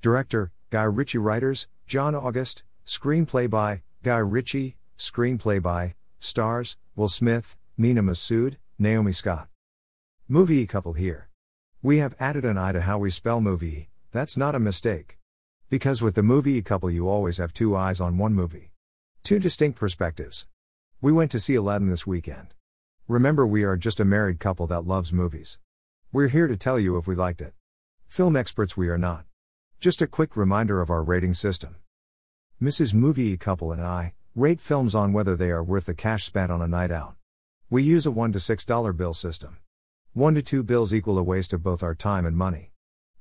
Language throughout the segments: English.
Director, Guy Ritchie Writers, John August, Screenplay by, Guy Ritchie, Screenplay by, Stars, Will Smith, Mena Massoud, Naomi Scott. Movie couple here. We have added an I to how we spell movie, that's not a mistake. Because with the movie couple you always have two eyes on one movie. Two distinct perspectives. We went to see Aladdin this weekend. Remember, we are just a married couple that loves movies. We're here to tell you if we liked it. Film experts we are not. Just a quick reminder of our rating system. Mrs. Movie Couple and I rate films on whether they are worth the cash spent on a night out. We use a 1 to $6 bill system. 1 to 2 bills equal a waste of both our time and money.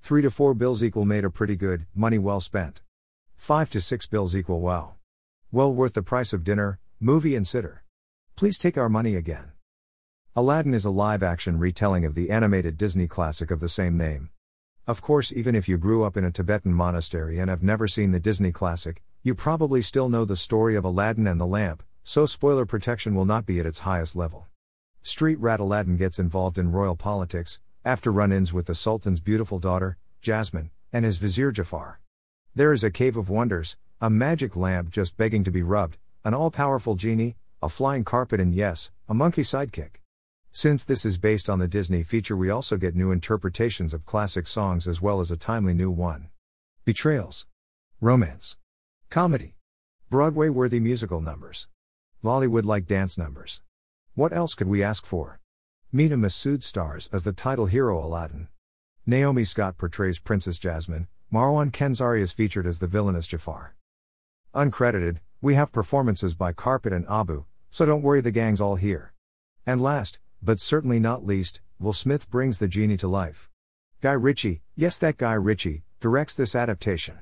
3 to 4 bills equal made a pretty good, money well spent. 5 to 6 bills equal wow. Well worth the price of dinner, movie, and sitter. Please take our money again. Aladdin is a live action retelling of the animated Disney classic of the same name. Of course, even if you grew up in a Tibetan monastery and have never seen the Disney classic, you probably still know the story of Aladdin and the lamp, so spoiler protection will not be at its highest level. Street rat Aladdin gets involved in royal politics, after run ins with the Sultan's beautiful daughter, Jasmine, and his vizier Jafar. There is a cave of wonders, a magic lamp just begging to be rubbed, an all powerful genie, a flying carpet, and yes, a monkey sidekick. Since this is based on the Disney feature, we also get new interpretations of classic songs as well as a timely new one. Betrayals. Romance. Comedy. Broadway worthy musical numbers. Bollywood like dance numbers. What else could we ask for? Mena Massoud stars as the title hero Aladdin. Naomi Scott portrays Princess Jasmine, Marwan Kenzari is featured as the villainous Jafar. Uncredited, we have performances by Carpet and Abu, so don't worry the gang's all here. And last, but certainly not least, Will Smith brings the genie to life. Guy Ritchie, yes that Guy Ritchie, directs this adaptation.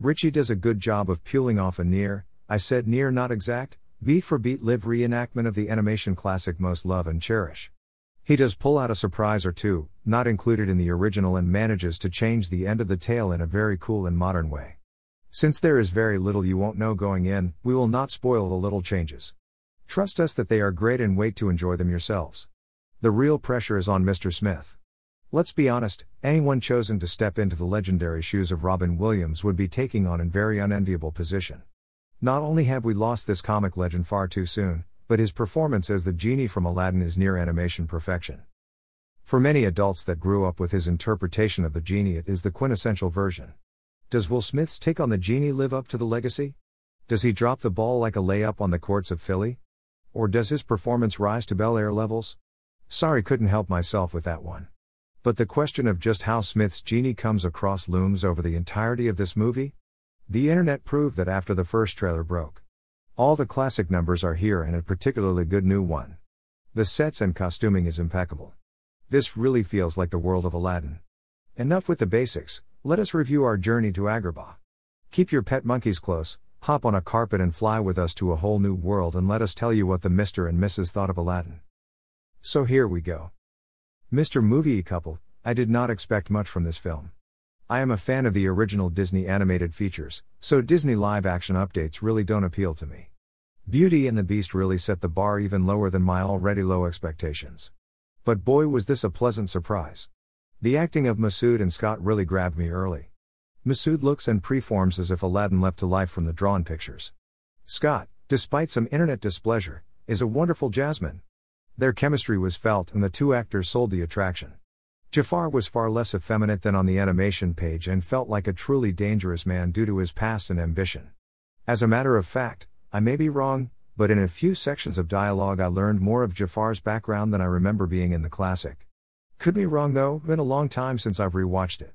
Ritchie does a good job of peeling off a near, I said near not exact, beat for beat live reenactment of the animation classic most love and cherish. He does pull out a surprise or two, not included in the original, and manages to change the end of the tale in a very cool and modern way. Since there is very little you won't know going in, we will not spoil the little changes. Trust us that they are great and wait to enjoy them yourselves. The real pressure is on Mr. Smith. Let's be honest, anyone chosen to step into the legendary shoes of Robin Williams would be taking on a very unenviable position. Not only have we lost this comic legend far too soon, but his performance as the genie from Aladdin is near animation perfection. For many adults that grew up with his interpretation of the genie, it is the quintessential version. Does Will Smith's take on the genie live up to the legacy? Does he drop the ball like a layup on the courts of Philly? Or does his performance rise to Bel Air levels? Sorry, couldn't help myself with that one. But the question of just how Smith's genie comes across looms over the entirety of this movie? The internet proved that after the first trailer broke. All the classic numbers are here and a particularly good new one. The sets and costuming is impeccable. This really feels like the world of Aladdin. Enough with the basics, let us review our journey to Agrabah. Keep your pet monkeys close, hop on a carpet and fly with us to a whole new world and let us tell you what the Mr. and Mrs. thought of Aladdin. So here we go. Mr. Movie Couple, I did not expect much from this film. I am a fan of the original Disney animated features, so Disney live action updates really don't appeal to me. Beauty and the Beast really set the bar even lower than my already low expectations. But boy was this a pleasant surprise. The acting of Massoud and Scott really grabbed me early. Massoud looks and preforms as if Aladdin leapt to life from the drawn pictures. Scott, despite some internet displeasure, is a wonderful Jasmine. Their chemistry was felt and the two actors sold the attraction. Jafar was far less effeminate than on the animation page and felt like a truly dangerous man due to his past and ambition. As a matter of fact, I may be wrong, but in a few sections of dialogue I learned more of Jafar's background than I remember being in the classic. Could be wrong though, been a long time since I've rewatched it.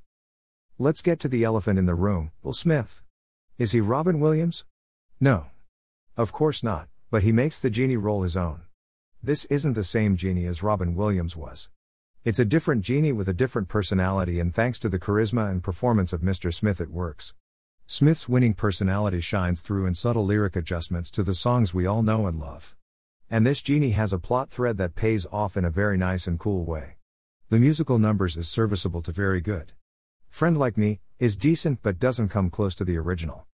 Let's get to the elephant in the room, Will Smith. Is he Robin Williams? No. Of course not, but he makes the genie role his own. This isn't the same genie as Robin Williams was. It's a different genie with a different personality, and thanks to the charisma and performance of Mr. Smith, it works. Smith's winning personality shines through in subtle lyric adjustments to the songs we all know and love. And this genie has a plot thread that pays off in a very nice and cool way. The musical numbers is serviceable to very good. Friend Like Me is decent but doesn't come close to the original.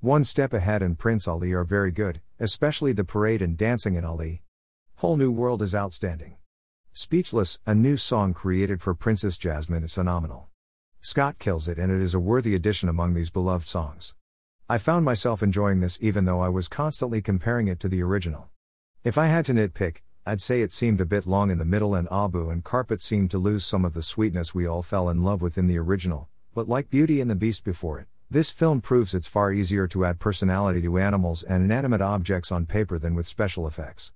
One Step Ahead and Prince Ali are very good, especially the parade and dancing in Ali. Whole New World is outstanding. Speechless, a new song created for Princess Jasmine, is phenomenal. Scott kills it and it is a worthy addition among these beloved songs. I found myself enjoying this even though I was constantly comparing it to the original. If I had to nitpick, I'd say it seemed a bit long in the middle and Abu and Carpet seemed to lose some of the sweetness we all fell in love with in the original, but like Beauty and the Beast before it, this film proves it's far easier to add personality to animals and inanimate objects on paper than with special effects.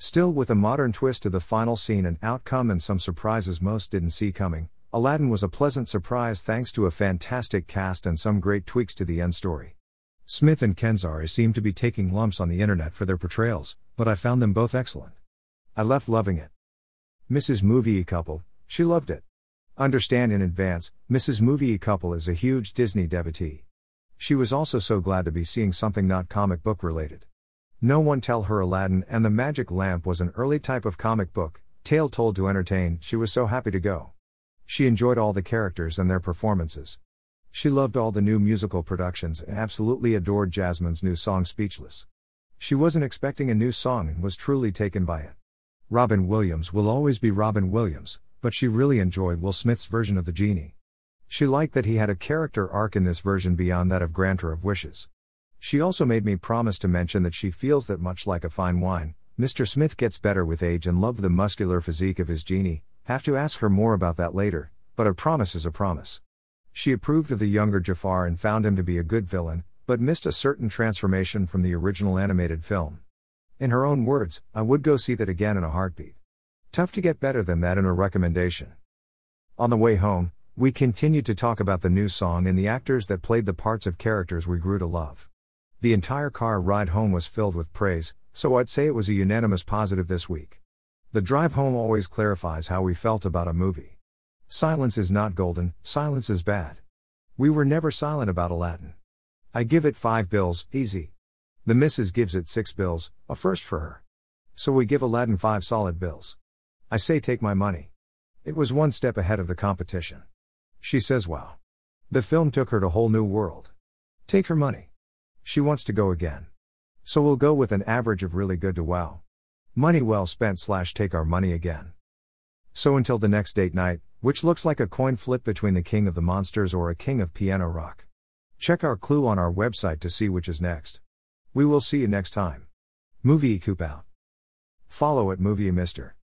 Still, with a modern twist to the final scene and outcome and some surprises most didn't see coming, Aladdin was a pleasant surprise thanks to a fantastic cast and some great tweaks to the end story. Smith and Kenzari seem to be taking lumps on the internet for their portrayals, but I found them both excellent. I left loving it. Mrs. Movie Couple, she loved it. Understand in advance, Mrs. Movie Couple is a huge Disney devotee. She was also so glad to be seeing something not comic book related. No one tell her Aladdin and the Magic Lamp was an early type of comic book, tale told to entertain, she was so happy to go. She enjoyed all the characters and their performances. She loved all the new musical productions and absolutely adored Jasmine's new song Speechless. She wasn't expecting a new song and was truly taken by it. Robin Williams will always be Robin Williams, but she really enjoyed Will Smith's version of the genie. She liked that he had a character arc in this version beyond that of Granter of Wishes. She also made me promise to mention that she feels that much like a fine wine, Mr. Smith gets better with age and loved the muscular physique of his genie. Have to ask her more about that later, but a promise is a promise. She approved of the younger Jafar and found him to be a good villain, but missed a certain transformation from the original animated film. In her own words, I would go see that again in a heartbeat. Tough to get better than that in a recommendation. On the way home, we continued to talk about the new song and the actors that played the parts of characters we grew to love. The entire car ride home was filled with praise, so I'd say it was a unanimous positive this week. The drive home always clarifies how we felt about a movie. Silence is not golden, silence is bad. We were never silent about Aladdin. I give it 5 bills, easy. The missus gives it 6 bills, a first for her. So we give Aladdin 5 solid bills. I say take my money. It was one step ahead of the competition. She says wow. The film took her to a whole new world. Take her money. She wants to go again. So we'll go with an average of really good to wow. Money well spent slash take our money again. So until the next date night, which looks like a coin flip between the king of the monsters or a king of piano rock. Check our clue on our website to see which is next. We will see you next time. Movie Coop out. Follow at Movie Mister.